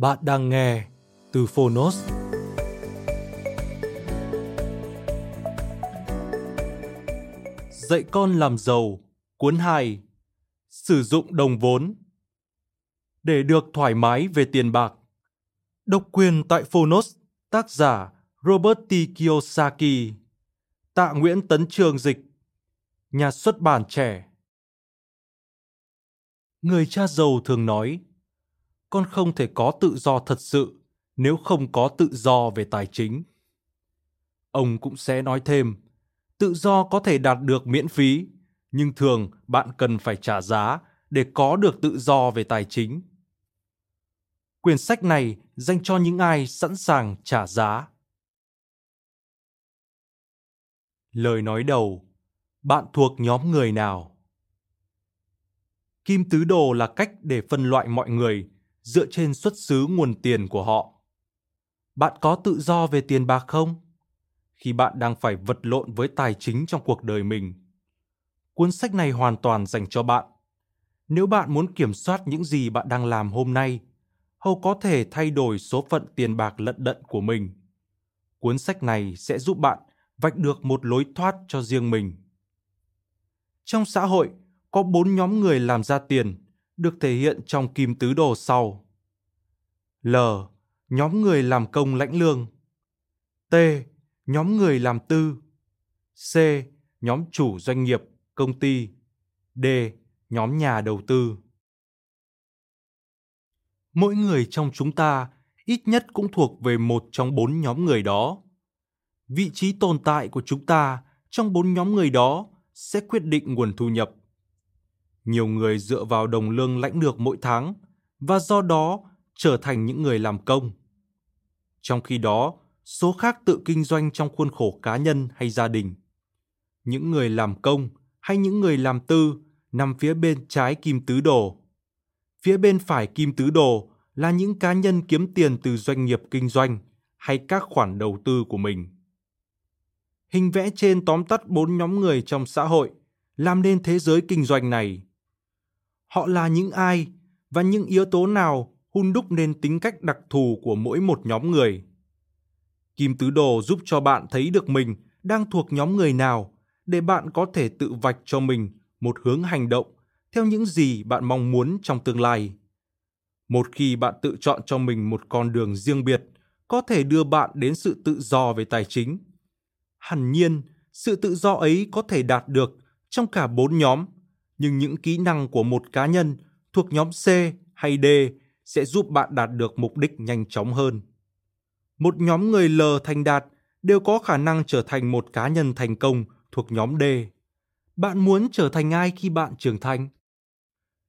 Bạn đang nghe từ Phonos. Dạy con làm giàu, cuốn 2. Sử dụng đồng vốn. Để được thoải mái về tiền bạc. Độc quyền tại Phonos, tác giả Robert T. Kiyosaki. Tạ Nguyễn Tấn Trường dịch. Nhà xuất bản trẻ. Người cha giàu thường nói, con không thể có tự do thật sự nếu không có tự do về tài chính. Ông cũng sẽ nói thêm, tự do có thể đạt được miễn phí, nhưng thường bạn cần phải trả giá để có được tự do về tài chính. Quyển sách này dành cho những ai sẵn sàng trả giá. Lời nói đầu, bạn thuộc nhóm người nào? Kim tứ đồ là cách để phân loại mọi người dựa trên xuất xứ nguồn tiền của họ. Bạn có tự do về tiền bạc không? Khi bạn đang phải vật lộn với tài chính trong cuộc đời mình. Cuốn sách này hoàn toàn dành cho bạn. Nếu bạn muốn kiểm soát những gì bạn đang làm hôm nay, hầu có thể thay đổi số phận tiền bạc lận đận của mình. Cuốn sách này sẽ giúp bạn vạch được một lối thoát cho riêng mình. Trong xã hội, có bốn nhóm người làm ra tiền được thể hiện trong kim tứ đồ sau. L. Nhóm người làm công lãnh lương. T. Nhóm người làm tư. C. Nhóm chủ doanh nghiệp, công ty. D. Nhóm nhà đầu tư. Mỗi người trong chúng ta ít nhất cũng thuộc về một trong bốn nhóm người đó. Vị trí tồn tại của chúng ta trong bốn nhóm người đó sẽ quyết định nguồn thu nhập nhiều người dựa vào đồng lương lãnh được mỗi tháng và do đó trở thành những người làm công. Trong khi đó, số khác tự kinh doanh trong khuôn khổ cá nhân hay gia đình. Những người làm công hay những người làm tư nằm phía bên trái kim tứ đồ. Phía bên phải kim tứ đồ là những cá nhân kiếm tiền từ doanh nghiệp kinh doanh hay các khoản đầu tư của mình. Hình vẽ trên tóm tắt bốn nhóm người trong xã hội làm nên thế giới kinh doanh này họ là những ai và những yếu tố nào hun đúc nên tính cách đặc thù của mỗi một nhóm người. Kim tứ đồ giúp cho bạn thấy được mình đang thuộc nhóm người nào để bạn có thể tự vạch cho mình một hướng hành động theo những gì bạn mong muốn trong tương lai. Một khi bạn tự chọn cho mình một con đường riêng biệt, có thể đưa bạn đến sự tự do về tài chính. Hẳn nhiên, sự tự do ấy có thể đạt được trong cả bốn nhóm nhưng những kỹ năng của một cá nhân thuộc nhóm C hay D sẽ giúp bạn đạt được mục đích nhanh chóng hơn. Một nhóm người L thành đạt đều có khả năng trở thành một cá nhân thành công thuộc nhóm D. Bạn muốn trở thành ai khi bạn trưởng thành?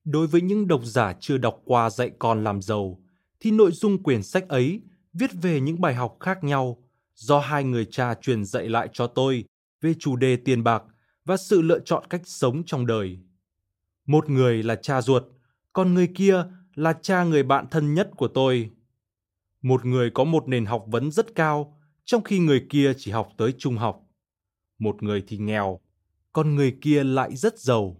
Đối với những độc giả chưa đọc qua dạy con làm giàu, thì nội dung quyển sách ấy viết về những bài học khác nhau do hai người cha truyền dạy lại cho tôi về chủ đề tiền bạc và sự lựa chọn cách sống trong đời. Một người là cha ruột, còn người kia là cha người bạn thân nhất của tôi. Một người có một nền học vấn rất cao, trong khi người kia chỉ học tới trung học. Một người thì nghèo, còn người kia lại rất giàu.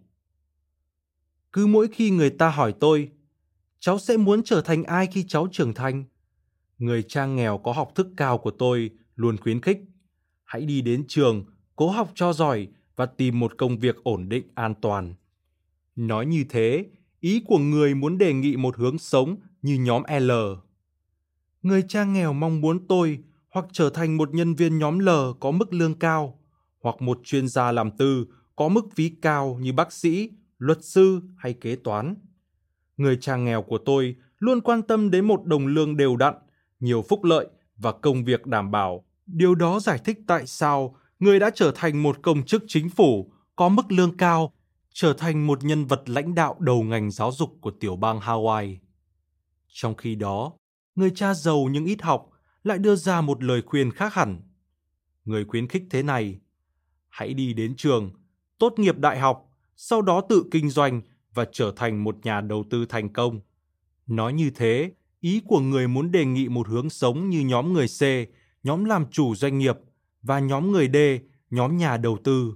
Cứ mỗi khi người ta hỏi tôi, cháu sẽ muốn trở thành ai khi cháu trưởng thành? Người cha nghèo có học thức cao của tôi luôn khuyến khích. Hãy đi đến trường, cố học cho giỏi và tìm một công việc ổn định an toàn. Nói như thế, ý của người muốn đề nghị một hướng sống như nhóm L. Người cha nghèo mong muốn tôi hoặc trở thành một nhân viên nhóm L có mức lương cao, hoặc một chuyên gia làm tư có mức phí cao như bác sĩ, luật sư hay kế toán. Người cha nghèo của tôi luôn quan tâm đến một đồng lương đều đặn, nhiều phúc lợi và công việc đảm bảo. Điều đó giải thích tại sao người đã trở thành một công chức chính phủ có mức lương cao, trở thành một nhân vật lãnh đạo đầu ngành giáo dục của tiểu bang Hawaii. Trong khi đó, người cha giàu nhưng ít học lại đưa ra một lời khuyên khác hẳn. Người khuyến khích thế này, hãy đi đến trường, tốt nghiệp đại học, sau đó tự kinh doanh và trở thành một nhà đầu tư thành công. Nói như thế, ý của người muốn đề nghị một hướng sống như nhóm người C, nhóm làm chủ doanh nghiệp và nhóm người D, nhóm nhà đầu tư.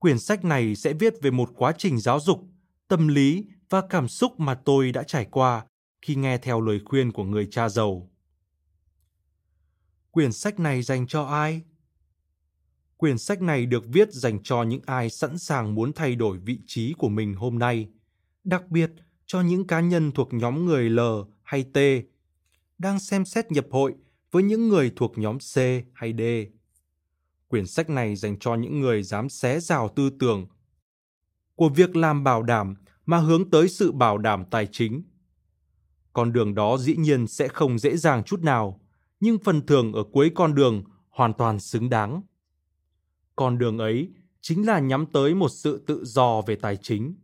Quyển sách này sẽ viết về một quá trình giáo dục, tâm lý và cảm xúc mà tôi đã trải qua khi nghe theo lời khuyên của người cha giàu. Quyển sách này dành cho ai? Quyển sách này được viết dành cho những ai sẵn sàng muốn thay đổi vị trí của mình hôm nay, đặc biệt cho những cá nhân thuộc nhóm người L hay T đang xem xét nhập hội với những người thuộc nhóm C hay D. Quyển sách này dành cho những người dám xé rào tư tưởng của việc làm bảo đảm mà hướng tới sự bảo đảm tài chính. Con đường đó dĩ nhiên sẽ không dễ dàng chút nào, nhưng phần thưởng ở cuối con đường hoàn toàn xứng đáng. Con đường ấy chính là nhắm tới một sự tự do về tài chính.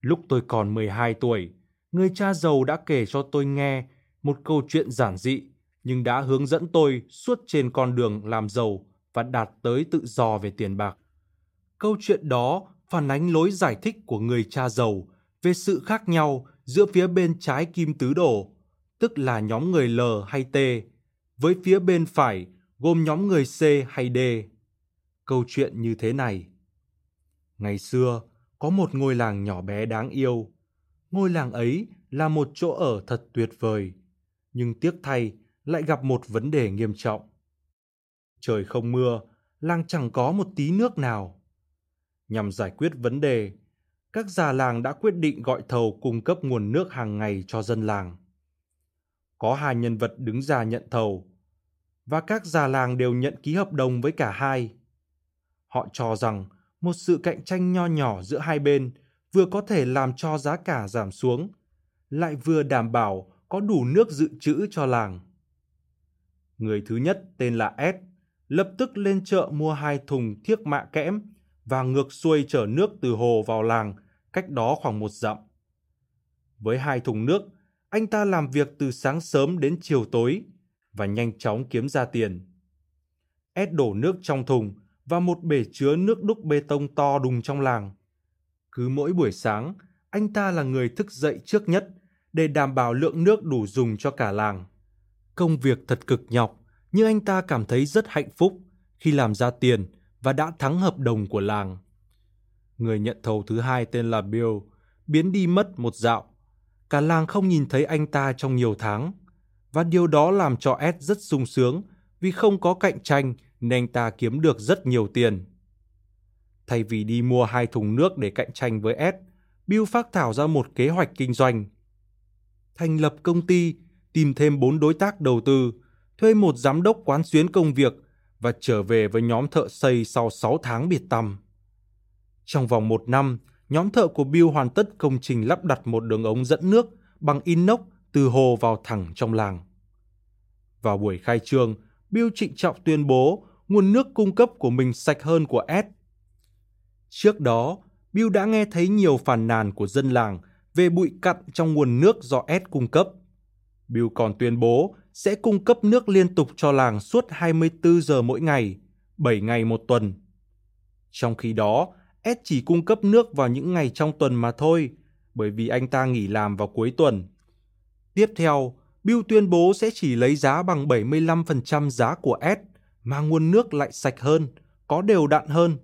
Lúc tôi còn 12 tuổi, người cha giàu đã kể cho tôi nghe một câu chuyện giản dị nhưng đã hướng dẫn tôi suốt trên con đường làm giàu và đạt tới tự do về tiền bạc. Câu chuyện đó phản ánh lối giải thích của người cha giàu về sự khác nhau giữa phía bên trái kim tứ đồ, tức là nhóm người L hay T, với phía bên phải gồm nhóm người C hay D. Câu chuyện như thế này. Ngày xưa, có một ngôi làng nhỏ bé đáng yêu. Ngôi làng ấy là một chỗ ở thật tuyệt vời, nhưng tiếc thay lại gặp một vấn đề nghiêm trọng. Trời không mưa, làng chẳng có một tí nước nào. Nhằm giải quyết vấn đề, các già làng đã quyết định gọi thầu cung cấp nguồn nước hàng ngày cho dân làng. Có hai nhân vật đứng ra nhận thầu, và các già làng đều nhận ký hợp đồng với cả hai. Họ cho rằng một sự cạnh tranh nho nhỏ giữa hai bên vừa có thể làm cho giá cả giảm xuống, lại vừa đảm bảo có đủ nước dự trữ cho làng. Người thứ nhất tên là S, lập tức lên chợ mua hai thùng thiếc mạ kẽm và ngược xuôi chở nước từ hồ vào làng, cách đó khoảng một dặm. Với hai thùng nước, anh ta làm việc từ sáng sớm đến chiều tối và nhanh chóng kiếm ra tiền. S đổ nước trong thùng và một bể chứa nước đúc bê tông to đùng trong làng. Cứ mỗi buổi sáng, anh ta là người thức dậy trước nhất để đảm bảo lượng nước đủ dùng cho cả làng. Công việc thật cực nhọc, nhưng anh ta cảm thấy rất hạnh phúc khi làm ra tiền và đã thắng hợp đồng của làng. Người nhận thầu thứ hai tên là Bill, biến đi mất một dạo. Cả làng không nhìn thấy anh ta trong nhiều tháng. Và điều đó làm cho Ed rất sung sướng vì không có cạnh tranh nên anh ta kiếm được rất nhiều tiền. Thay vì đi mua hai thùng nước để cạnh tranh với Ed, Bill phát thảo ra một kế hoạch kinh doanh. Thành lập công ty, tìm thêm bốn đối tác đầu tư, thuê một giám đốc quán xuyến công việc và trở về với nhóm thợ xây sau 6 tháng biệt tăm. Trong vòng một năm, nhóm thợ của Bill hoàn tất công trình lắp đặt một đường ống dẫn nước bằng inox từ hồ vào thẳng trong làng. Vào buổi khai trương, Bill trịnh trọng tuyên bố nguồn nước cung cấp của mình sạch hơn của Ed. Trước đó, Bill đã nghe thấy nhiều phàn nàn của dân làng về bụi cặn trong nguồn nước do Ed cung cấp. Bill còn tuyên bố sẽ cung cấp nước liên tục cho làng suốt 24 giờ mỗi ngày, 7 ngày một tuần. Trong khi đó, Ed chỉ cung cấp nước vào những ngày trong tuần mà thôi, bởi vì anh ta nghỉ làm vào cuối tuần. Tiếp theo, Bill tuyên bố sẽ chỉ lấy giá bằng 75% giá của Ed, mà nguồn nước lại sạch hơn, có đều đặn hơn.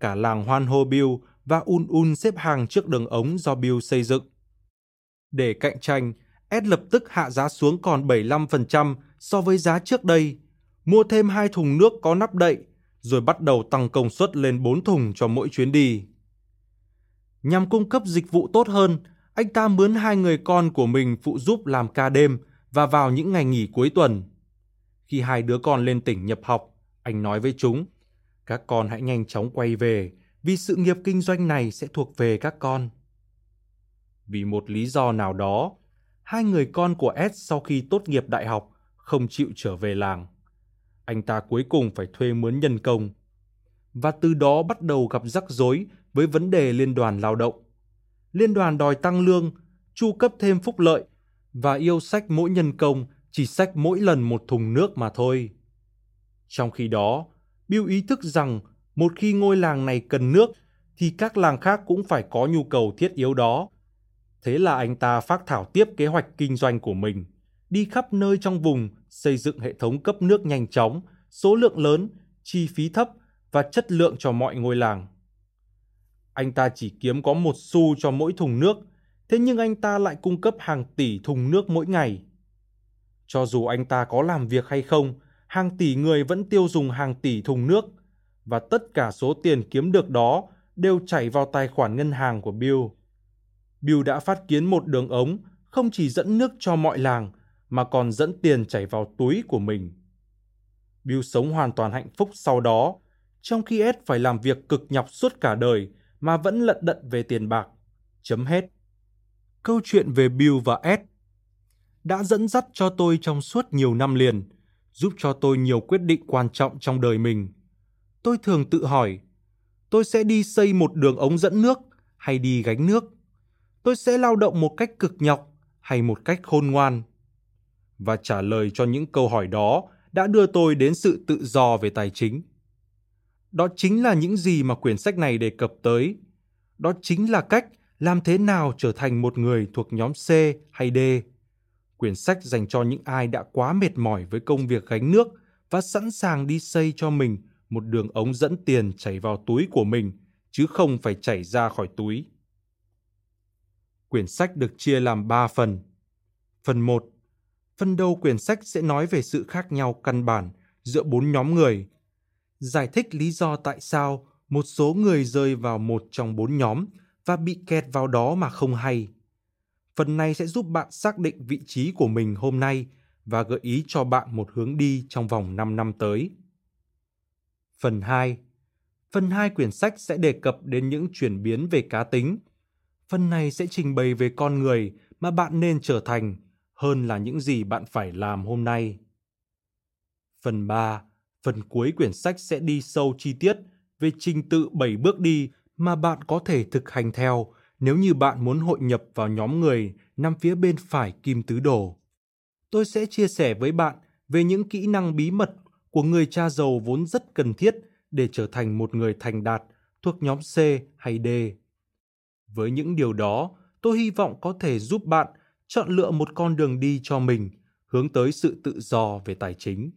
Cả làng hoan hô Bill và un un xếp hàng trước đường ống do Bill xây dựng. Để cạnh tranh, S lập tức hạ giá xuống còn 75% so với giá trước đây, mua thêm hai thùng nước có nắp đậy, rồi bắt đầu tăng công suất lên 4 thùng cho mỗi chuyến đi. Nhằm cung cấp dịch vụ tốt hơn, anh ta mướn hai người con của mình phụ giúp làm ca đêm và vào những ngày nghỉ cuối tuần. Khi hai đứa con lên tỉnh nhập học, anh nói với chúng, các con hãy nhanh chóng quay về vì sự nghiệp kinh doanh này sẽ thuộc về các con. Vì một lý do nào đó, hai người con của S sau khi tốt nghiệp đại học không chịu trở về làng. Anh ta cuối cùng phải thuê mướn nhân công. Và từ đó bắt đầu gặp rắc rối với vấn đề liên đoàn lao động. Liên đoàn đòi tăng lương, chu cấp thêm phúc lợi và yêu sách mỗi nhân công chỉ sách mỗi lần một thùng nước mà thôi. Trong khi đó, Bill ý thức rằng một khi ngôi làng này cần nước thì các làng khác cũng phải có nhu cầu thiết yếu đó. Thế là anh ta phát thảo tiếp kế hoạch kinh doanh của mình, đi khắp nơi trong vùng xây dựng hệ thống cấp nước nhanh chóng, số lượng lớn, chi phí thấp và chất lượng cho mọi ngôi làng. Anh ta chỉ kiếm có một xu cho mỗi thùng nước, thế nhưng anh ta lại cung cấp hàng tỷ thùng nước mỗi ngày. Cho dù anh ta có làm việc hay không, hàng tỷ người vẫn tiêu dùng hàng tỷ thùng nước và tất cả số tiền kiếm được đó đều chảy vào tài khoản ngân hàng của Bill. Bill đã phát kiến một đường ống không chỉ dẫn nước cho mọi làng mà còn dẫn tiền chảy vào túi của mình. Bill sống hoàn toàn hạnh phúc sau đó, trong khi Ed phải làm việc cực nhọc suốt cả đời mà vẫn lận đận về tiền bạc. Chấm hết. Câu chuyện về Bill và Ed đã dẫn dắt cho tôi trong suốt nhiều năm liền, giúp cho tôi nhiều quyết định quan trọng trong đời mình. Tôi thường tự hỏi, tôi sẽ đi xây một đường ống dẫn nước hay đi gánh nước? Tôi sẽ lao động một cách cực nhọc hay một cách khôn ngoan? Và trả lời cho những câu hỏi đó đã đưa tôi đến sự tự do về tài chính. Đó chính là những gì mà quyển sách này đề cập tới. Đó chính là cách làm thế nào trở thành một người thuộc nhóm C hay D Quyển sách dành cho những ai đã quá mệt mỏi với công việc gánh nước và sẵn sàng đi xây cho mình một đường ống dẫn tiền chảy vào túi của mình, chứ không phải chảy ra khỏi túi. Quyển sách được chia làm 3 phần. Phần 1. Phần đầu quyển sách sẽ nói về sự khác nhau căn bản giữa bốn nhóm người. Giải thích lý do tại sao một số người rơi vào một trong bốn nhóm và bị kẹt vào đó mà không hay. Phần này sẽ giúp bạn xác định vị trí của mình hôm nay và gợi ý cho bạn một hướng đi trong vòng 5 năm tới. Phần 2 Phần 2 quyển sách sẽ đề cập đến những chuyển biến về cá tính. Phần này sẽ trình bày về con người mà bạn nên trở thành hơn là những gì bạn phải làm hôm nay. Phần 3 Phần cuối quyển sách sẽ đi sâu chi tiết về trình tự 7 bước đi mà bạn có thể thực hành theo nếu như bạn muốn hội nhập vào nhóm người nằm phía bên phải kim tứ đồ. Tôi sẽ chia sẻ với bạn về những kỹ năng bí mật của người cha giàu vốn rất cần thiết để trở thành một người thành đạt thuộc nhóm C hay D. Với những điều đó, tôi hy vọng có thể giúp bạn chọn lựa một con đường đi cho mình hướng tới sự tự do về tài chính.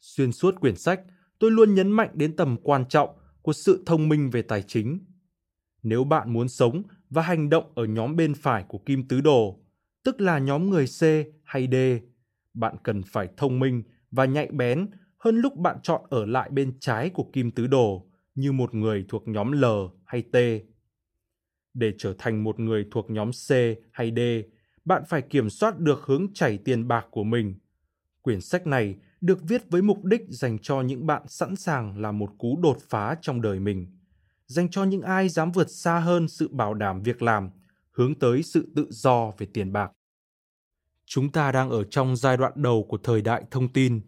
Xuyên suốt quyển sách, tôi luôn nhấn mạnh đến tầm quan trọng của sự thông minh về tài chính. Nếu bạn muốn sống và hành động ở nhóm bên phải của kim tứ đồ, tức là nhóm người C hay D. Bạn cần phải thông minh và nhạy bén hơn lúc bạn chọn ở lại bên trái của kim tứ đồ như một người thuộc nhóm L hay T. Để trở thành một người thuộc nhóm C hay D, bạn phải kiểm soát được hướng chảy tiền bạc của mình. Quyển sách này được viết với mục đích dành cho những bạn sẵn sàng làm một cú đột phá trong đời mình dành cho những ai dám vượt xa hơn sự bảo đảm việc làm, hướng tới sự tự do về tiền bạc. Chúng ta đang ở trong giai đoạn đầu của thời đại thông tin,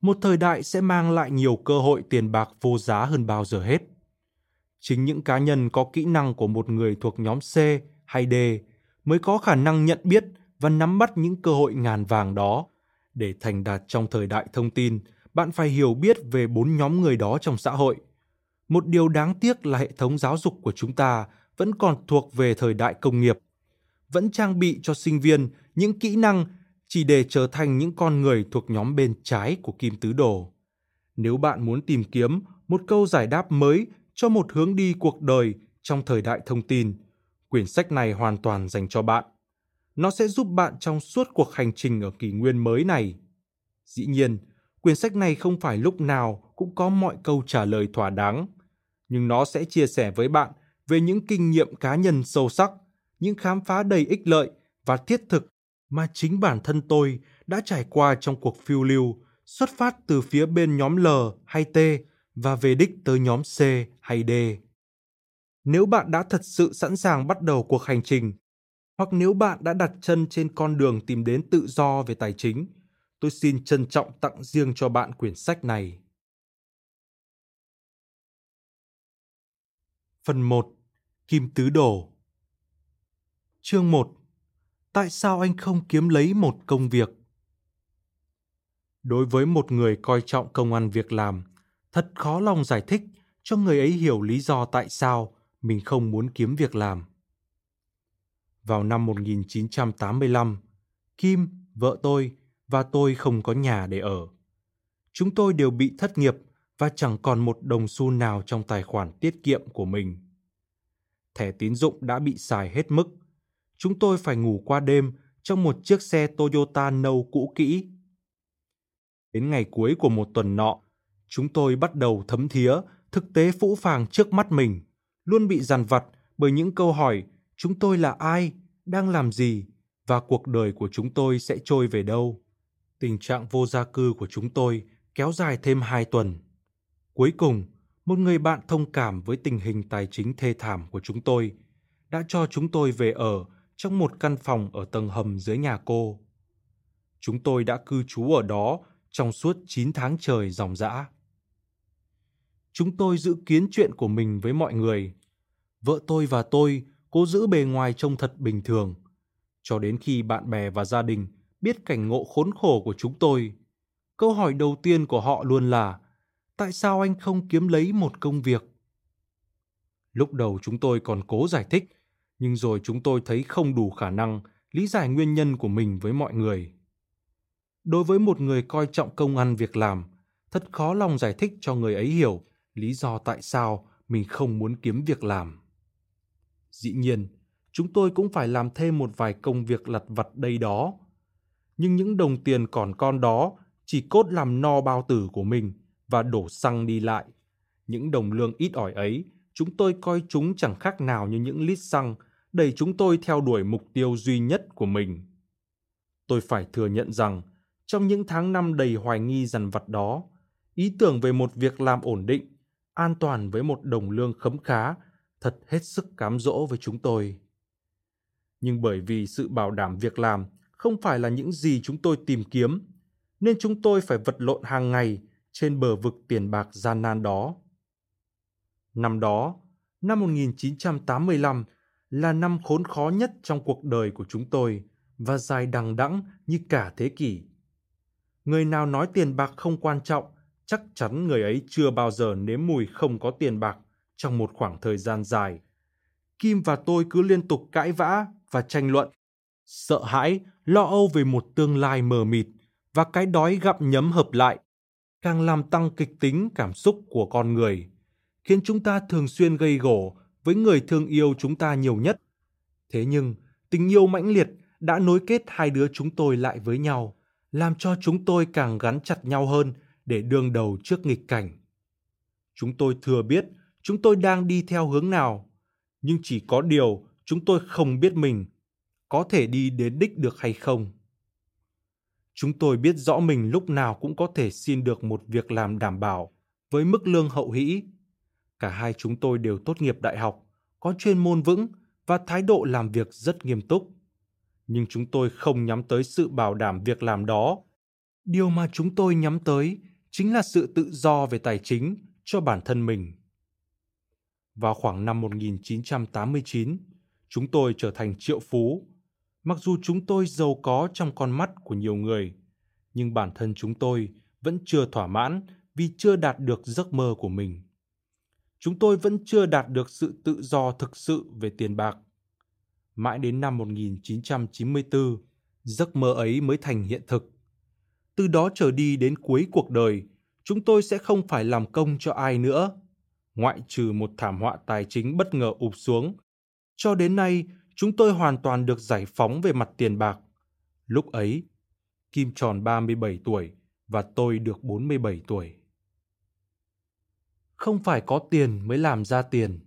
một thời đại sẽ mang lại nhiều cơ hội tiền bạc vô giá hơn bao giờ hết. Chính những cá nhân có kỹ năng của một người thuộc nhóm C hay D mới có khả năng nhận biết và nắm bắt những cơ hội ngàn vàng đó. Để thành đạt trong thời đại thông tin, bạn phải hiểu biết về bốn nhóm người đó trong xã hội – một điều đáng tiếc là hệ thống giáo dục của chúng ta vẫn còn thuộc về thời đại công nghiệp, vẫn trang bị cho sinh viên những kỹ năng chỉ để trở thành những con người thuộc nhóm bên trái của kim tứ đồ. Nếu bạn muốn tìm kiếm một câu giải đáp mới cho một hướng đi cuộc đời trong thời đại thông tin, quyển sách này hoàn toàn dành cho bạn. Nó sẽ giúp bạn trong suốt cuộc hành trình ở kỷ nguyên mới này. Dĩ nhiên, quyển sách này không phải lúc nào cũng có mọi câu trả lời thỏa đáng, nhưng nó sẽ chia sẻ với bạn về những kinh nghiệm cá nhân sâu sắc, những khám phá đầy ích lợi và thiết thực mà chính bản thân tôi đã trải qua trong cuộc phiêu lưu, xuất phát từ phía bên nhóm L hay T và về đích tới nhóm C hay D. Nếu bạn đã thật sự sẵn sàng bắt đầu cuộc hành trình, hoặc nếu bạn đã đặt chân trên con đường tìm đến tự do về tài chính, tôi xin trân trọng tặng riêng cho bạn quyển sách này. Phần 1. Kim Tứ đổ Chương 1. Tại sao anh không kiếm lấy một công việc? Đối với một người coi trọng công ăn việc làm, thật khó lòng giải thích cho người ấy hiểu lý do tại sao mình không muốn kiếm việc làm. Vào năm 1985, Kim, vợ tôi và tôi không có nhà để ở. Chúng tôi đều bị thất nghiệp và chẳng còn một đồng xu nào trong tài khoản tiết kiệm của mình. Thẻ tín dụng đã bị xài hết mức. Chúng tôi phải ngủ qua đêm trong một chiếc xe Toyota nâu cũ kỹ. Đến ngày cuối của một tuần nọ, chúng tôi bắt đầu thấm thía thực tế phũ phàng trước mắt mình, luôn bị dằn vặt bởi những câu hỏi chúng tôi là ai, đang làm gì và cuộc đời của chúng tôi sẽ trôi về đâu. Tình trạng vô gia cư của chúng tôi kéo dài thêm hai tuần. Cuối cùng, một người bạn thông cảm với tình hình tài chính thê thảm của chúng tôi đã cho chúng tôi về ở trong một căn phòng ở tầng hầm dưới nhà cô. Chúng tôi đã cư trú ở đó trong suốt 9 tháng trời dòng dã. Chúng tôi giữ kiến chuyện của mình với mọi người. Vợ tôi và tôi cố giữ bề ngoài trông thật bình thường, cho đến khi bạn bè và gia đình biết cảnh ngộ khốn khổ của chúng tôi. Câu hỏi đầu tiên của họ luôn là tại sao anh không kiếm lấy một công việc? Lúc đầu chúng tôi còn cố giải thích, nhưng rồi chúng tôi thấy không đủ khả năng lý giải nguyên nhân của mình với mọi người. Đối với một người coi trọng công ăn việc làm, thật khó lòng giải thích cho người ấy hiểu lý do tại sao mình không muốn kiếm việc làm. Dĩ nhiên, chúng tôi cũng phải làm thêm một vài công việc lặt vặt đây đó. Nhưng những đồng tiền còn con đó chỉ cốt làm no bao tử của mình và đổ xăng đi lại. Những đồng lương ít ỏi ấy, chúng tôi coi chúng chẳng khác nào như những lít xăng đẩy chúng tôi theo đuổi mục tiêu duy nhất của mình. Tôi phải thừa nhận rằng, trong những tháng năm đầy hoài nghi dằn vặt đó, ý tưởng về một việc làm ổn định, an toàn với một đồng lương khấm khá thật hết sức cám dỗ với chúng tôi. Nhưng bởi vì sự bảo đảm việc làm không phải là những gì chúng tôi tìm kiếm, nên chúng tôi phải vật lộn hàng ngày trên bờ vực tiền bạc gian nan đó. Năm đó, năm 1985 là năm khốn khó nhất trong cuộc đời của chúng tôi và dài đằng đẵng như cả thế kỷ. Người nào nói tiền bạc không quan trọng, chắc chắn người ấy chưa bao giờ nếm mùi không có tiền bạc trong một khoảng thời gian dài. Kim và tôi cứ liên tục cãi vã và tranh luận, sợ hãi, lo âu về một tương lai mờ mịt và cái đói gặm nhấm hợp lại càng làm tăng kịch tính cảm xúc của con người, khiến chúng ta thường xuyên gây gổ với người thương yêu chúng ta nhiều nhất. Thế nhưng, tình yêu mãnh liệt đã nối kết hai đứa chúng tôi lại với nhau, làm cho chúng tôi càng gắn chặt nhau hơn để đương đầu trước nghịch cảnh. Chúng tôi thừa biết chúng tôi đang đi theo hướng nào, nhưng chỉ có điều chúng tôi không biết mình có thể đi đến đích được hay không. Chúng tôi biết rõ mình lúc nào cũng có thể xin được một việc làm đảm bảo với mức lương hậu hĩ. Cả hai chúng tôi đều tốt nghiệp đại học, có chuyên môn vững và thái độ làm việc rất nghiêm túc. Nhưng chúng tôi không nhắm tới sự bảo đảm việc làm đó. Điều mà chúng tôi nhắm tới chính là sự tự do về tài chính cho bản thân mình. Vào khoảng năm 1989, chúng tôi trở thành triệu phú Mặc dù chúng tôi giàu có trong con mắt của nhiều người, nhưng bản thân chúng tôi vẫn chưa thỏa mãn vì chưa đạt được giấc mơ của mình. Chúng tôi vẫn chưa đạt được sự tự do thực sự về tiền bạc. Mãi đến năm 1994, giấc mơ ấy mới thành hiện thực. Từ đó trở đi đến cuối cuộc đời, chúng tôi sẽ không phải làm công cho ai nữa, ngoại trừ một thảm họa tài chính bất ngờ ụp xuống. Cho đến nay, chúng tôi hoàn toàn được giải phóng về mặt tiền bạc. Lúc ấy, Kim tròn 37 tuổi và tôi được 47 tuổi. Không phải có tiền mới làm ra tiền.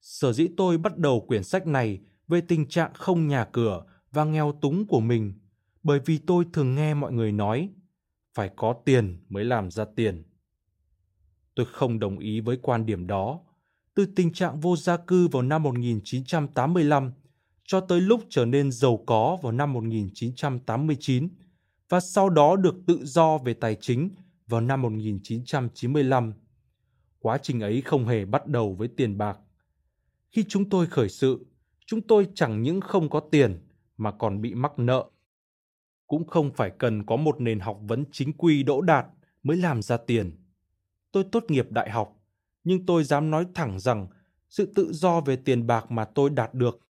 Sở dĩ tôi bắt đầu quyển sách này về tình trạng không nhà cửa và nghèo túng của mình bởi vì tôi thường nghe mọi người nói phải có tiền mới làm ra tiền. Tôi không đồng ý với quan điểm đó. Từ tình trạng vô gia cư vào năm 1985 cho tới lúc trở nên giàu có vào năm 1989 và sau đó được tự do về tài chính vào năm 1995. Quá trình ấy không hề bắt đầu với tiền bạc. Khi chúng tôi khởi sự, chúng tôi chẳng những không có tiền mà còn bị mắc nợ. Cũng không phải cần có một nền học vấn chính quy đỗ đạt mới làm ra tiền. Tôi tốt nghiệp đại học, nhưng tôi dám nói thẳng rằng sự tự do về tiền bạc mà tôi đạt được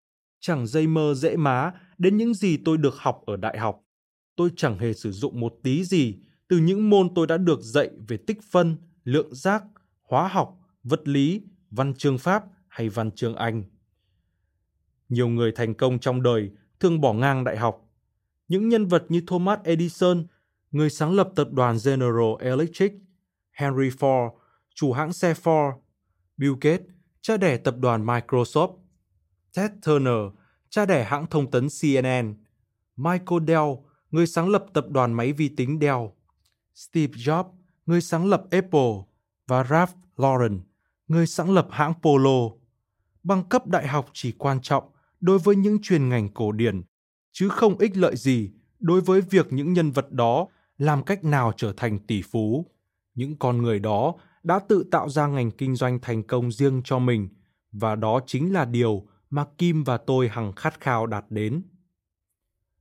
chẳng dây mơ dễ má đến những gì tôi được học ở đại học. Tôi chẳng hề sử dụng một tí gì từ những môn tôi đã được dạy về tích phân, lượng giác, hóa học, vật lý, văn chương Pháp hay văn chương Anh. Nhiều người thành công trong đời thường bỏ ngang đại học. Những nhân vật như Thomas Edison, người sáng lập tập đoàn General Electric, Henry Ford, chủ hãng xe Ford, Bill Gates, cha đẻ tập đoàn Microsoft, Ted Turner, cha đẻ hãng thông tấn CNN, Michael Dell, người sáng lập tập đoàn máy vi tính Dell, Steve Jobs, người sáng lập Apple, và Ralph Lauren, người sáng lập hãng Polo. Bằng cấp đại học chỉ quan trọng đối với những chuyên ngành cổ điển, chứ không ích lợi gì đối với việc những nhân vật đó làm cách nào trở thành tỷ phú. Những con người đó đã tự tạo ra ngành kinh doanh thành công riêng cho mình và đó chính là điều mà Kim và tôi hằng khát khao đạt đến.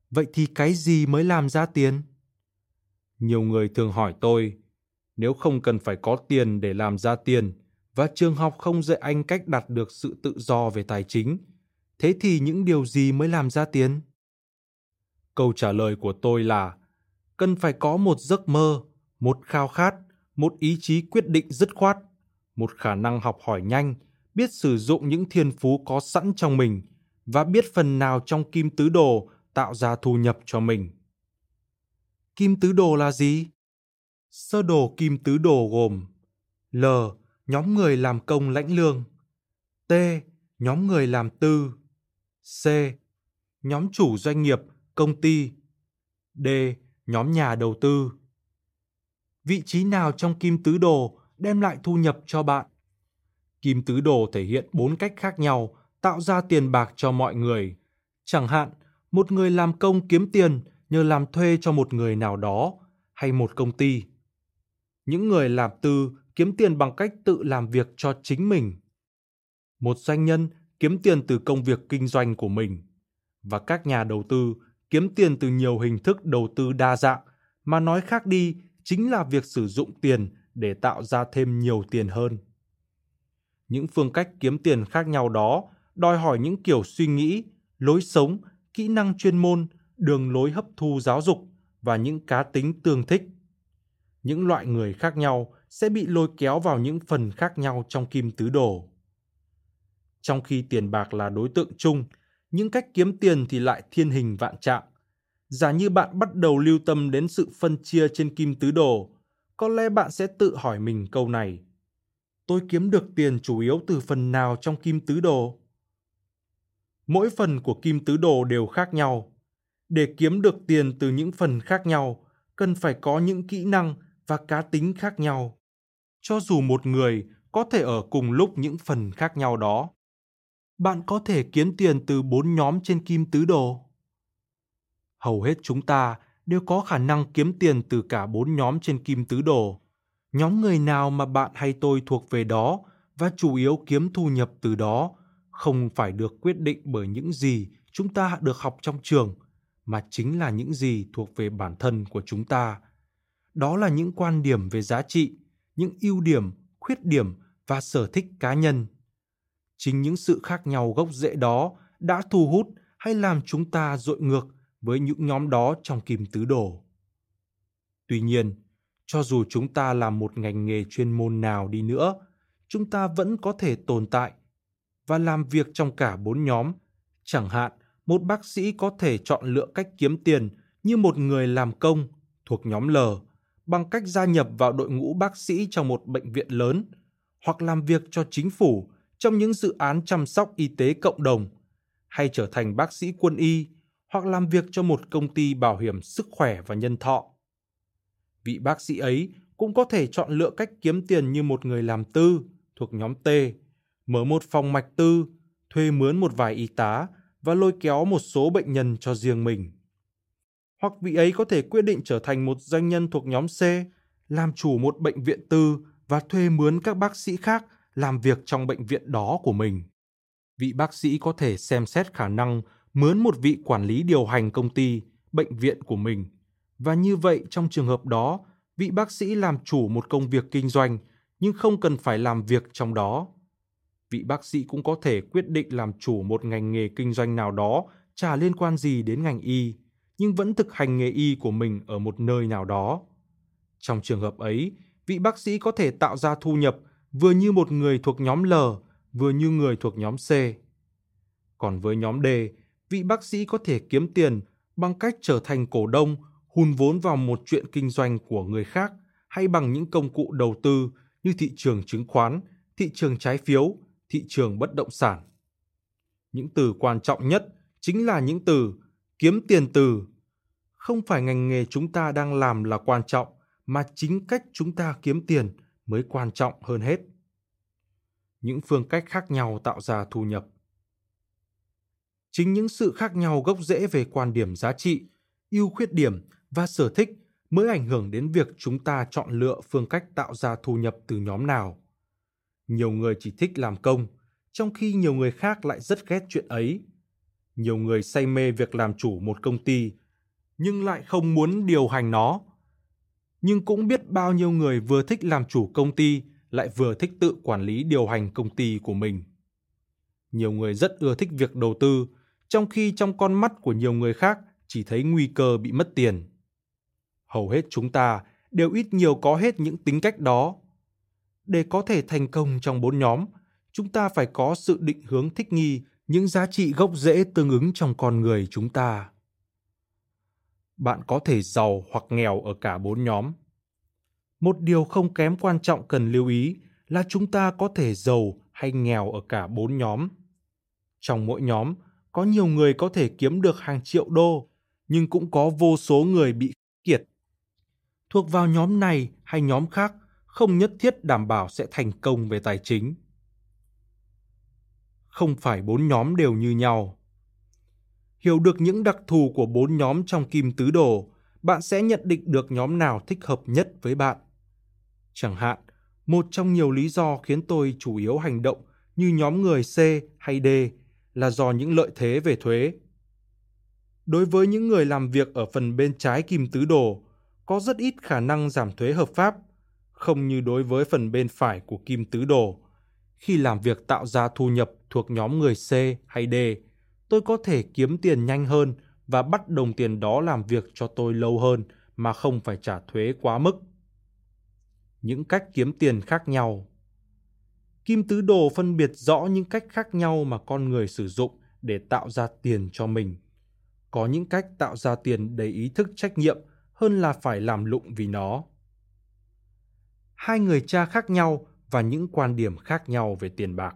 Vậy thì cái gì mới làm ra tiền? Nhiều người thường hỏi tôi, nếu không cần phải có tiền để làm ra tiền và trường học không dạy anh cách đạt được sự tự do về tài chính, thế thì những điều gì mới làm ra tiền? Câu trả lời của tôi là cần phải có một giấc mơ, một khao khát, một ý chí quyết định dứt khoát, một khả năng học hỏi nhanh biết sử dụng những thiên phú có sẵn trong mình và biết phần nào trong kim tứ đồ tạo ra thu nhập cho mình. Kim tứ đồ là gì? Sơ đồ kim tứ đồ gồm L. Nhóm người làm công lãnh lương T. Nhóm người làm tư C. Nhóm chủ doanh nghiệp, công ty D. Nhóm nhà đầu tư Vị trí nào trong kim tứ đồ đem lại thu nhập cho bạn? Kim tứ đồ thể hiện bốn cách khác nhau tạo ra tiền bạc cho mọi người. Chẳng hạn, một người làm công kiếm tiền nhờ làm thuê cho một người nào đó hay một công ty. Những người làm tư kiếm tiền bằng cách tự làm việc cho chính mình. Một doanh nhân kiếm tiền từ công việc kinh doanh của mình và các nhà đầu tư kiếm tiền từ nhiều hình thức đầu tư đa dạng, mà nói khác đi, chính là việc sử dụng tiền để tạo ra thêm nhiều tiền hơn. Những phương cách kiếm tiền khác nhau đó đòi hỏi những kiểu suy nghĩ, lối sống, kỹ năng chuyên môn, đường lối hấp thu giáo dục và những cá tính tương thích. Những loại người khác nhau sẽ bị lôi kéo vào những phần khác nhau trong kim tứ đồ. Trong khi tiền bạc là đối tượng chung những cách kiếm tiền thì lại thiên hình vạn trạng. Giả như bạn bắt đầu lưu tâm đến sự phân chia trên kim tứ đồ, có lẽ bạn sẽ tự hỏi mình câu này. Tôi kiếm được tiền chủ yếu từ phần nào trong kim tứ đồ? Mỗi phần của kim tứ đồ đều khác nhau. Để kiếm được tiền từ những phần khác nhau, cần phải có những kỹ năng và cá tính khác nhau. Cho dù một người có thể ở cùng lúc những phần khác nhau đó bạn có thể kiếm tiền từ bốn nhóm trên kim tứ đồ. Hầu hết chúng ta đều có khả năng kiếm tiền từ cả bốn nhóm trên kim tứ đồ. Nhóm người nào mà bạn hay tôi thuộc về đó và chủ yếu kiếm thu nhập từ đó không phải được quyết định bởi những gì chúng ta được học trong trường, mà chính là những gì thuộc về bản thân của chúng ta. Đó là những quan điểm về giá trị, những ưu điểm, khuyết điểm và sở thích cá nhân chính những sự khác nhau gốc rễ đó đã thu hút hay làm chúng ta dội ngược với những nhóm đó trong kim tứ đồ. Tuy nhiên, cho dù chúng ta làm một ngành nghề chuyên môn nào đi nữa, chúng ta vẫn có thể tồn tại và làm việc trong cả bốn nhóm. Chẳng hạn, một bác sĩ có thể chọn lựa cách kiếm tiền như một người làm công thuộc nhóm L bằng cách gia nhập vào đội ngũ bác sĩ trong một bệnh viện lớn hoặc làm việc cho chính phủ trong những dự án chăm sóc y tế cộng đồng hay trở thành bác sĩ quân y hoặc làm việc cho một công ty bảo hiểm sức khỏe và nhân thọ. Vị bác sĩ ấy cũng có thể chọn lựa cách kiếm tiền như một người làm tư thuộc nhóm T, mở một phòng mạch tư, thuê mướn một vài y tá và lôi kéo một số bệnh nhân cho riêng mình. Hoặc vị ấy có thể quyết định trở thành một doanh nhân thuộc nhóm C, làm chủ một bệnh viện tư và thuê mướn các bác sĩ khác làm việc trong bệnh viện đó của mình. Vị bác sĩ có thể xem xét khả năng mướn một vị quản lý điều hành công ty, bệnh viện của mình. Và như vậy trong trường hợp đó, vị bác sĩ làm chủ một công việc kinh doanh nhưng không cần phải làm việc trong đó. Vị bác sĩ cũng có thể quyết định làm chủ một ngành nghề kinh doanh nào đó chả liên quan gì đến ngành y, nhưng vẫn thực hành nghề y của mình ở một nơi nào đó. Trong trường hợp ấy, vị bác sĩ có thể tạo ra thu nhập vừa như một người thuộc nhóm L, vừa như người thuộc nhóm C. Còn với nhóm D, vị bác sĩ có thể kiếm tiền bằng cách trở thành cổ đông, hùn vốn vào một chuyện kinh doanh của người khác hay bằng những công cụ đầu tư như thị trường chứng khoán, thị trường trái phiếu, thị trường bất động sản. Những từ quan trọng nhất chính là những từ kiếm tiền từ. Không phải ngành nghề chúng ta đang làm là quan trọng, mà chính cách chúng ta kiếm tiền mới quan trọng hơn hết. Những phương cách khác nhau tạo ra thu nhập. Chính những sự khác nhau gốc rễ về quan điểm giá trị, ưu khuyết điểm và sở thích mới ảnh hưởng đến việc chúng ta chọn lựa phương cách tạo ra thu nhập từ nhóm nào. Nhiều người chỉ thích làm công, trong khi nhiều người khác lại rất ghét chuyện ấy. Nhiều người say mê việc làm chủ một công ty, nhưng lại không muốn điều hành nó nhưng cũng biết bao nhiêu người vừa thích làm chủ công ty lại vừa thích tự quản lý điều hành công ty của mình. Nhiều người rất ưa thích việc đầu tư, trong khi trong con mắt của nhiều người khác chỉ thấy nguy cơ bị mất tiền. Hầu hết chúng ta đều ít nhiều có hết những tính cách đó. Để có thể thành công trong bốn nhóm, chúng ta phải có sự định hướng thích nghi những giá trị gốc rễ tương ứng trong con người chúng ta bạn có thể giàu hoặc nghèo ở cả bốn nhóm. Một điều không kém quan trọng cần lưu ý là chúng ta có thể giàu hay nghèo ở cả bốn nhóm. Trong mỗi nhóm, có nhiều người có thể kiếm được hàng triệu đô, nhưng cũng có vô số người bị kiệt. Thuộc vào nhóm này hay nhóm khác không nhất thiết đảm bảo sẽ thành công về tài chính. Không phải bốn nhóm đều như nhau hiểu được những đặc thù của bốn nhóm trong kim tứ đồ, bạn sẽ nhận định được nhóm nào thích hợp nhất với bạn. Chẳng hạn, một trong nhiều lý do khiến tôi chủ yếu hành động như nhóm người C hay D là do những lợi thế về thuế. Đối với những người làm việc ở phần bên trái kim tứ đồ, có rất ít khả năng giảm thuế hợp pháp, không như đối với phần bên phải của kim tứ đồ. Khi làm việc tạo ra thu nhập thuộc nhóm người C hay D, tôi có thể kiếm tiền nhanh hơn và bắt đồng tiền đó làm việc cho tôi lâu hơn mà không phải trả thuế quá mức. Những cách kiếm tiền khác nhau Kim tứ đồ phân biệt rõ những cách khác nhau mà con người sử dụng để tạo ra tiền cho mình. Có những cách tạo ra tiền đầy ý thức trách nhiệm hơn là phải làm lụng vì nó. Hai người cha khác nhau và những quan điểm khác nhau về tiền bạc.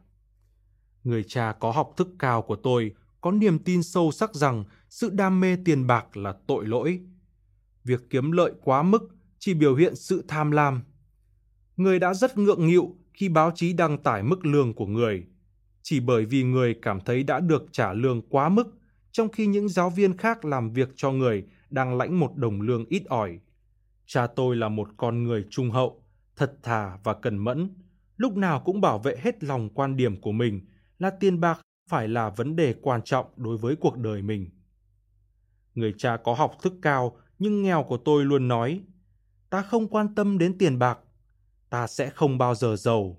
Người cha có học thức cao của tôi có niềm tin sâu sắc rằng sự đam mê tiền bạc là tội lỗi. Việc kiếm lợi quá mức chỉ biểu hiện sự tham lam. Người đã rất ngượng nghịu khi báo chí đăng tải mức lương của người, chỉ bởi vì người cảm thấy đã được trả lương quá mức, trong khi những giáo viên khác làm việc cho người đang lãnh một đồng lương ít ỏi. Cha tôi là một con người trung hậu, thật thà và cần mẫn, lúc nào cũng bảo vệ hết lòng quan điểm của mình là tiền bạc phải là vấn đề quan trọng đối với cuộc đời mình. Người cha có học thức cao nhưng nghèo của tôi luôn nói, ta không quan tâm đến tiền bạc, ta sẽ không bao giờ giàu,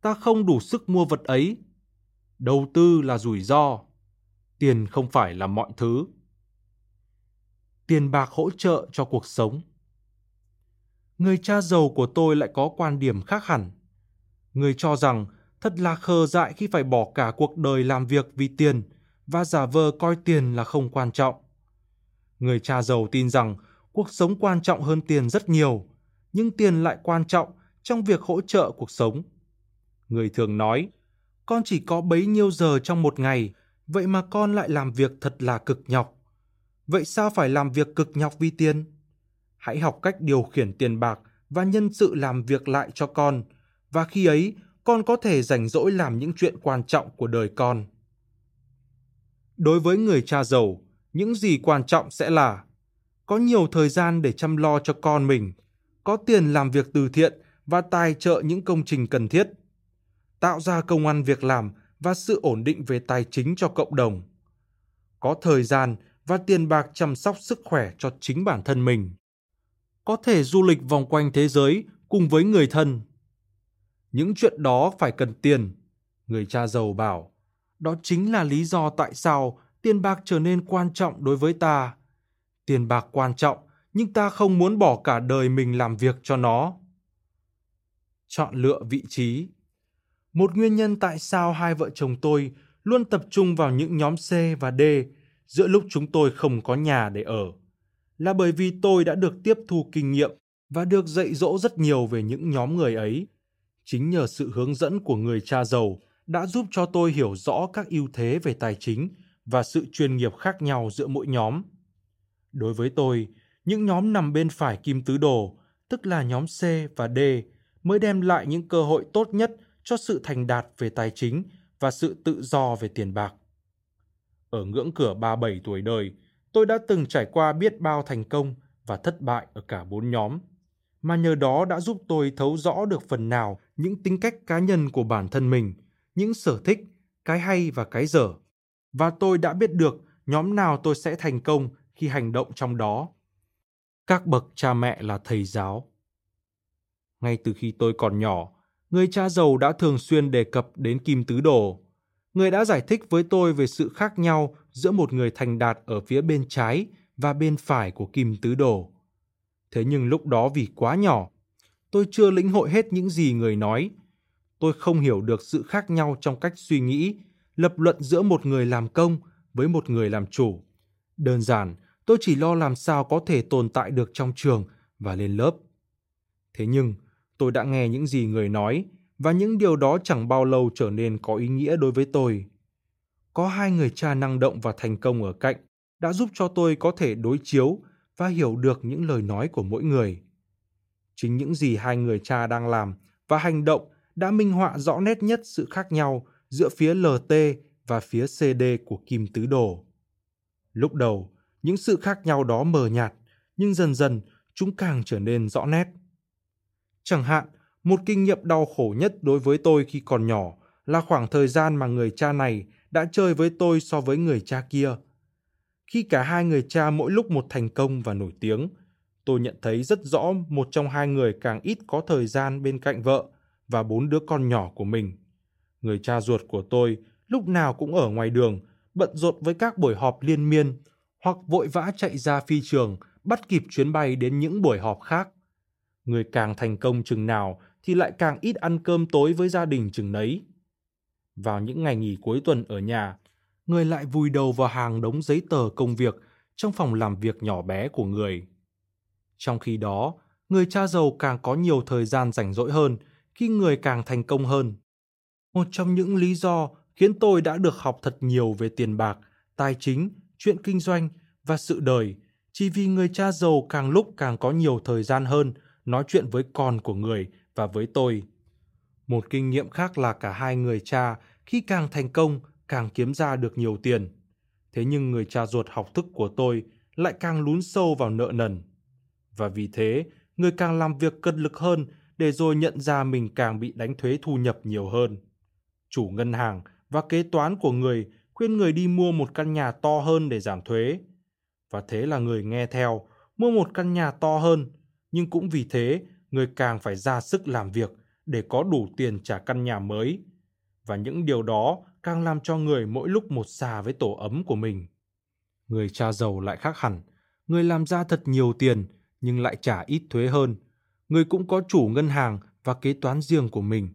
ta không đủ sức mua vật ấy. Đầu tư là rủi ro, tiền không phải là mọi thứ. Tiền bạc hỗ trợ cho cuộc sống. Người cha giàu của tôi lại có quan điểm khác hẳn. Người cho rằng Thật là khờ dại khi phải bỏ cả cuộc đời làm việc vì tiền và giả vờ coi tiền là không quan trọng. Người cha giàu tin rằng cuộc sống quan trọng hơn tiền rất nhiều, nhưng tiền lại quan trọng trong việc hỗ trợ cuộc sống. Người thường nói, con chỉ có bấy nhiêu giờ trong một ngày, vậy mà con lại làm việc thật là cực nhọc. Vậy sao phải làm việc cực nhọc vì tiền? Hãy học cách điều khiển tiền bạc và nhân sự làm việc lại cho con, và khi ấy con có thể rảnh rỗi làm những chuyện quan trọng của đời con. Đối với người cha giàu, những gì quan trọng sẽ là có nhiều thời gian để chăm lo cho con mình, có tiền làm việc từ thiện và tài trợ những công trình cần thiết, tạo ra công ăn việc làm và sự ổn định về tài chính cho cộng đồng. Có thời gian và tiền bạc chăm sóc sức khỏe cho chính bản thân mình. Có thể du lịch vòng quanh thế giới cùng với người thân. Những chuyện đó phải cần tiền, người cha giàu bảo. Đó chính là lý do tại sao tiền bạc trở nên quan trọng đối với ta. Tiền bạc quan trọng, nhưng ta không muốn bỏ cả đời mình làm việc cho nó. Chọn lựa vị trí Một nguyên nhân tại sao hai vợ chồng tôi luôn tập trung vào những nhóm C và D giữa lúc chúng tôi không có nhà để ở là bởi vì tôi đã được tiếp thu kinh nghiệm và được dạy dỗ rất nhiều về những nhóm người ấy. Chính nhờ sự hướng dẫn của người cha giàu đã giúp cho tôi hiểu rõ các ưu thế về tài chính và sự chuyên nghiệp khác nhau giữa mỗi nhóm. Đối với tôi, những nhóm nằm bên phải kim tứ đồ, tức là nhóm C và D, mới đem lại những cơ hội tốt nhất cho sự thành đạt về tài chính và sự tự do về tiền bạc. Ở ngưỡng cửa 37 tuổi đời, tôi đã từng trải qua biết bao thành công và thất bại ở cả bốn nhóm, mà nhờ đó đã giúp tôi thấu rõ được phần nào những tính cách cá nhân của bản thân mình, những sở thích, cái hay và cái dở. Và tôi đã biết được nhóm nào tôi sẽ thành công khi hành động trong đó. Các bậc cha mẹ là thầy giáo. Ngay từ khi tôi còn nhỏ, người cha giàu đã thường xuyên đề cập đến kim tứ đồ. Người đã giải thích với tôi về sự khác nhau giữa một người thành đạt ở phía bên trái và bên phải của kim tứ đồ. Thế nhưng lúc đó vì quá nhỏ, tôi chưa lĩnh hội hết những gì người nói. Tôi không hiểu được sự khác nhau trong cách suy nghĩ, lập luận giữa một người làm công với một người làm chủ. Đơn giản, tôi chỉ lo làm sao có thể tồn tại được trong trường và lên lớp. Thế nhưng, tôi đã nghe những gì người nói và những điều đó chẳng bao lâu trở nên có ý nghĩa đối với tôi. Có hai người cha năng động và thành công ở cạnh đã giúp cho tôi có thể đối chiếu và hiểu được những lời nói của mỗi người. Chính những gì hai người cha đang làm và hành động đã minh họa rõ nét nhất sự khác nhau giữa phía LT và phía CD của Kim Tứ Đồ. Lúc đầu, những sự khác nhau đó mờ nhạt, nhưng dần dần chúng càng trở nên rõ nét. Chẳng hạn, một kinh nghiệm đau khổ nhất đối với tôi khi còn nhỏ là khoảng thời gian mà người cha này đã chơi với tôi so với người cha kia. Khi cả hai người cha mỗi lúc một thành công và nổi tiếng, tôi nhận thấy rất rõ một trong hai người càng ít có thời gian bên cạnh vợ và bốn đứa con nhỏ của mình. Người cha ruột của tôi lúc nào cũng ở ngoài đường, bận rộn với các buổi họp liên miên, hoặc vội vã chạy ra phi trường, bắt kịp chuyến bay đến những buổi họp khác. Người càng thành công chừng nào thì lại càng ít ăn cơm tối với gia đình chừng nấy. Vào những ngày nghỉ cuối tuần ở nhà, người lại vùi đầu vào hàng đống giấy tờ công việc trong phòng làm việc nhỏ bé của người. Trong khi đó, người cha giàu càng có nhiều thời gian rảnh rỗi hơn khi người càng thành công hơn. Một trong những lý do khiến tôi đã được học thật nhiều về tiền bạc, tài chính, chuyện kinh doanh và sự đời chỉ vì người cha giàu càng lúc càng có nhiều thời gian hơn nói chuyện với con của người và với tôi. Một kinh nghiệm khác là cả hai người cha khi càng thành công càng kiếm ra được nhiều tiền. Thế nhưng người cha ruột học thức của tôi lại càng lún sâu vào nợ nần. Và vì thế, người càng làm việc cật lực hơn để rồi nhận ra mình càng bị đánh thuế thu nhập nhiều hơn. Chủ ngân hàng và kế toán của người khuyên người đi mua một căn nhà to hơn để giảm thuế. Và thế là người nghe theo, mua một căn nhà to hơn, nhưng cũng vì thế người càng phải ra sức làm việc để có đủ tiền trả căn nhà mới. Và những điều đó càng làm cho người mỗi lúc một xa với tổ ấm của mình. Người cha giàu lại khác hẳn, người làm ra thật nhiều tiền nhưng lại trả ít thuế hơn. Người cũng có chủ ngân hàng và kế toán riêng của mình,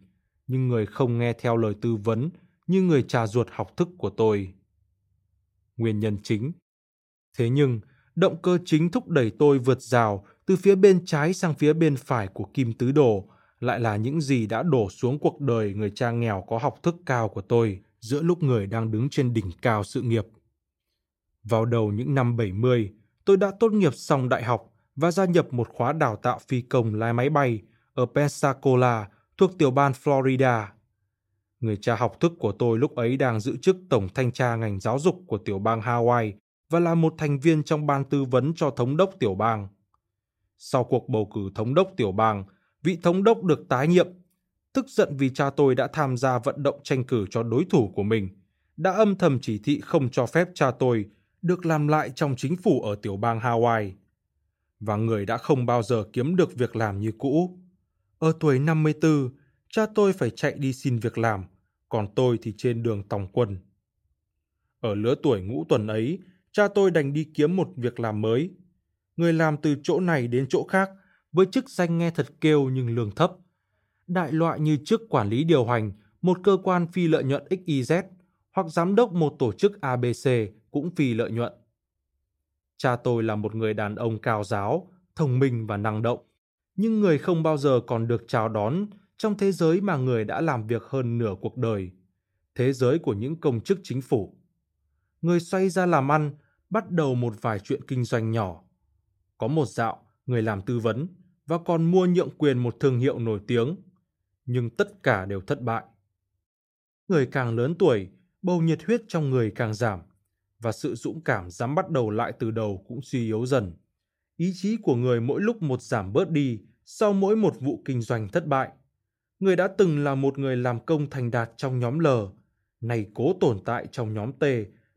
nhưng người không nghe theo lời tư vấn như người trà ruột học thức của tôi. Nguyên nhân chính Thế nhưng, động cơ chính thúc đẩy tôi vượt rào từ phía bên trái sang phía bên phải của kim tứ đồ lại là những gì đã đổ xuống cuộc đời người cha nghèo có học thức cao của tôi giữa lúc người đang đứng trên đỉnh cao sự nghiệp. Vào đầu những năm 70, tôi đã tốt nghiệp xong đại học và gia nhập một khóa đào tạo phi công lái máy bay ở Pensacola thuộc tiểu bang Florida. Người cha học thức của tôi lúc ấy đang giữ chức tổng thanh tra ngành giáo dục của tiểu bang Hawaii và là một thành viên trong ban tư vấn cho thống đốc tiểu bang. Sau cuộc bầu cử thống đốc tiểu bang, vị thống đốc được tái nhiệm. Tức giận vì cha tôi đã tham gia vận động tranh cử cho đối thủ của mình, đã âm thầm chỉ thị không cho phép cha tôi được làm lại trong chính phủ ở tiểu bang Hawaii. Và người đã không bao giờ kiếm được việc làm như cũ. Ở tuổi 54, cha tôi phải chạy đi xin việc làm, còn tôi thì trên đường tòng quân. Ở lứa tuổi ngũ tuần ấy, cha tôi đành đi kiếm một việc làm mới. Người làm từ chỗ này đến chỗ khác, với chức danh nghe thật kêu nhưng lương thấp. Đại loại như chức quản lý điều hành một cơ quan phi lợi nhuận XYZ hoặc giám đốc một tổ chức ABC cũng phi lợi nhuận. Cha tôi là một người đàn ông cao giáo, thông minh và năng động, nhưng người không bao giờ còn được chào đón trong thế giới mà người đã làm việc hơn nửa cuộc đời, thế giới của những công chức chính phủ. Người xoay ra làm ăn, bắt đầu một vài chuyện kinh doanh nhỏ. Có một dạo, người làm tư vấn và còn mua nhượng quyền một thương hiệu nổi tiếng, nhưng tất cả đều thất bại. Người càng lớn tuổi, bầu nhiệt huyết trong người càng giảm và sự dũng cảm dám bắt đầu lại từ đầu cũng suy yếu dần. Ý chí của người mỗi lúc một giảm bớt đi sau mỗi một vụ kinh doanh thất bại. Người đã từng là một người làm công thành đạt trong nhóm L, này cố tồn tại trong nhóm T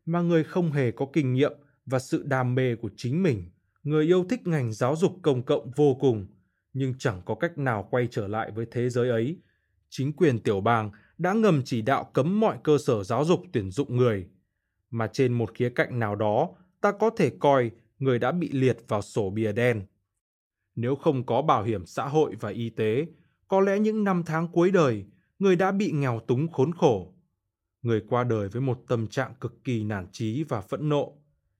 mà người không hề có kinh nghiệm và sự đam mê của chính mình. Người yêu thích ngành giáo dục công cộng vô cùng, nhưng chẳng có cách nào quay trở lại với thế giới ấy. Chính quyền tiểu bang đã ngầm chỉ đạo cấm mọi cơ sở giáo dục tuyển dụng người. Mà trên một khía cạnh nào đó, ta có thể coi người đã bị liệt vào sổ bìa đen. Nếu không có bảo hiểm xã hội và y tế, có lẽ những năm tháng cuối đời, người đã bị nghèo túng khốn khổ. Người qua đời với một tâm trạng cực kỳ nản trí và phẫn nộ,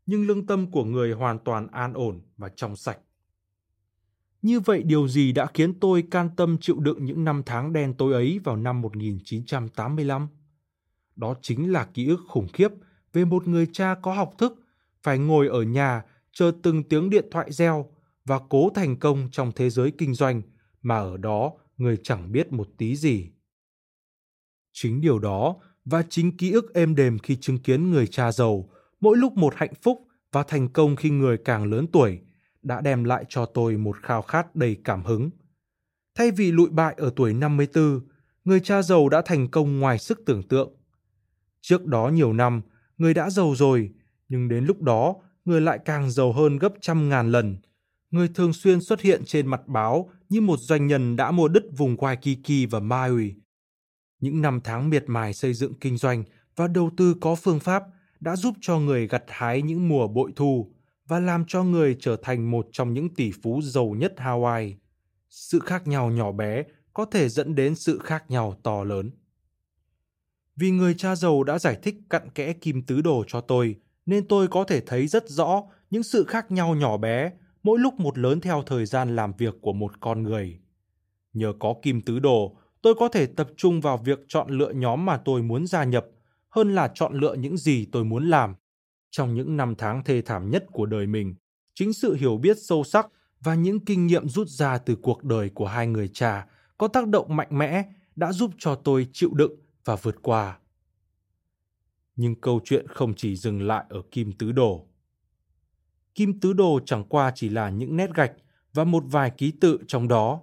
nhưng lương tâm của người hoàn toàn an ổn và trong sạch. Như vậy điều gì đã khiến tôi can tâm chịu đựng những năm tháng đen tối ấy vào năm 1985? Đó chính là ký ức khủng khiếp về một người cha có học thức, phải ngồi ở nhà chờ từng tiếng điện thoại reo và cố thành công trong thế giới kinh doanh mà ở đó người chẳng biết một tí gì. Chính điều đó và chính ký ức êm đềm khi chứng kiến người cha giàu, mỗi lúc một hạnh phúc và thành công khi người càng lớn tuổi – đã đem lại cho tôi một khao khát đầy cảm hứng. Thay vì lụi bại ở tuổi 54, người cha giàu đã thành công ngoài sức tưởng tượng. Trước đó nhiều năm, người đã giàu rồi, nhưng đến lúc đó, người lại càng giàu hơn gấp trăm ngàn lần. Người thường xuyên xuất hiện trên mặt báo như một doanh nhân đã mua đứt vùng Waikiki và Maui. Những năm tháng miệt mài xây dựng kinh doanh và đầu tư có phương pháp đã giúp cho người gặt hái những mùa bội thu, và làm cho người trở thành một trong những tỷ phú giàu nhất Hawaii. Sự khác nhau nhỏ bé có thể dẫn đến sự khác nhau to lớn. Vì người cha giàu đã giải thích cặn kẽ kim tứ đồ cho tôi, nên tôi có thể thấy rất rõ những sự khác nhau nhỏ bé mỗi lúc một lớn theo thời gian làm việc của một con người. Nhờ có kim tứ đồ, tôi có thể tập trung vào việc chọn lựa nhóm mà tôi muốn gia nhập hơn là chọn lựa những gì tôi muốn làm trong những năm tháng thê thảm nhất của đời mình chính sự hiểu biết sâu sắc và những kinh nghiệm rút ra từ cuộc đời của hai người cha có tác động mạnh mẽ đã giúp cho tôi chịu đựng và vượt qua. Nhưng câu chuyện không chỉ dừng lại ở kim tứ đồ. Kim tứ đồ chẳng qua chỉ là những nét gạch và một vài ký tự trong đó.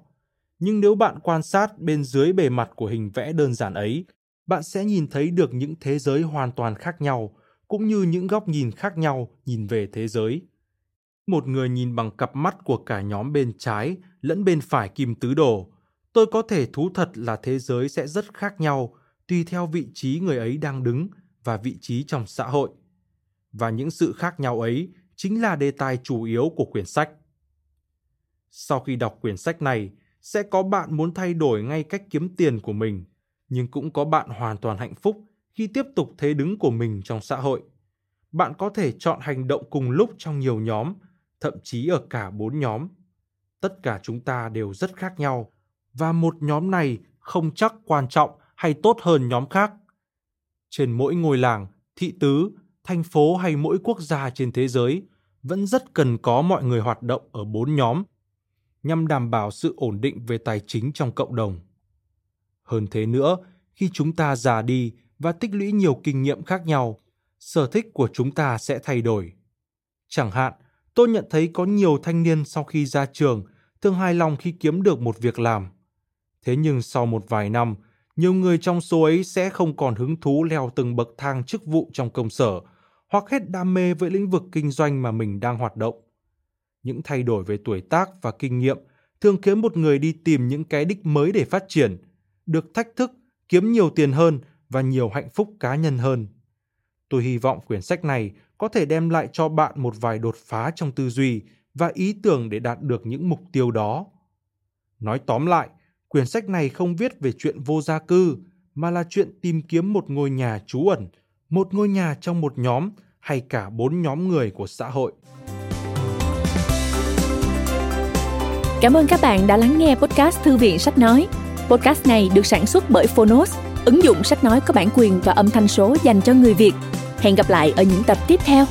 Nhưng nếu bạn quan sát bên dưới bề mặt của hình vẽ đơn giản ấy bạn sẽ nhìn thấy được những thế giới hoàn toàn khác nhau cũng như những góc nhìn khác nhau nhìn về thế giới. Một người nhìn bằng cặp mắt của cả nhóm bên trái lẫn bên phải kim tứ đồ, tôi có thể thú thật là thế giới sẽ rất khác nhau tùy theo vị trí người ấy đang đứng và vị trí trong xã hội. Và những sự khác nhau ấy chính là đề tài chủ yếu của quyển sách. Sau khi đọc quyển sách này, sẽ có bạn muốn thay đổi ngay cách kiếm tiền của mình, nhưng cũng có bạn hoàn toàn hạnh phúc khi tiếp tục thế đứng của mình trong xã hội. Bạn có thể chọn hành động cùng lúc trong nhiều nhóm thậm chí ở cả bốn nhóm. Tất cả chúng ta đều rất khác nhau và một nhóm này không chắc quan trọng hay tốt hơn nhóm khác. Trên mỗi ngôi làng, thị tứ, thành phố hay mỗi quốc gia trên thế giới vẫn rất cần có mọi người hoạt động ở bốn nhóm nhằm đảm bảo sự ổn định về tài chính trong cộng đồng. Hơn thế nữa, khi chúng ta già đi và tích lũy nhiều kinh nghiệm khác nhau, sở thích của chúng ta sẽ thay đổi. Chẳng hạn, tôi nhận thấy có nhiều thanh niên sau khi ra trường thường hài lòng khi kiếm được một việc làm. Thế nhưng sau một vài năm, nhiều người trong số ấy sẽ không còn hứng thú leo từng bậc thang chức vụ trong công sở hoặc hết đam mê với lĩnh vực kinh doanh mà mình đang hoạt động. Những thay đổi về tuổi tác và kinh nghiệm thường khiến một người đi tìm những cái đích mới để phát triển, được thách thức, kiếm nhiều tiền hơn và nhiều hạnh phúc cá nhân hơn. Tôi hy vọng quyển sách này có thể đem lại cho bạn một vài đột phá trong tư duy và ý tưởng để đạt được những mục tiêu đó. Nói tóm lại, quyển sách này không viết về chuyện vô gia cư, mà là chuyện tìm kiếm một ngôi nhà trú ẩn, một ngôi nhà trong một nhóm hay cả bốn nhóm người của xã hội. Cảm ơn các bạn đã lắng nghe podcast Thư viện Sách Nói. Podcast này được sản xuất bởi Phonos, ứng dụng sách nói có bản quyền và âm thanh số dành cho người Việt. Hẹn gặp lại ở những tập tiếp theo.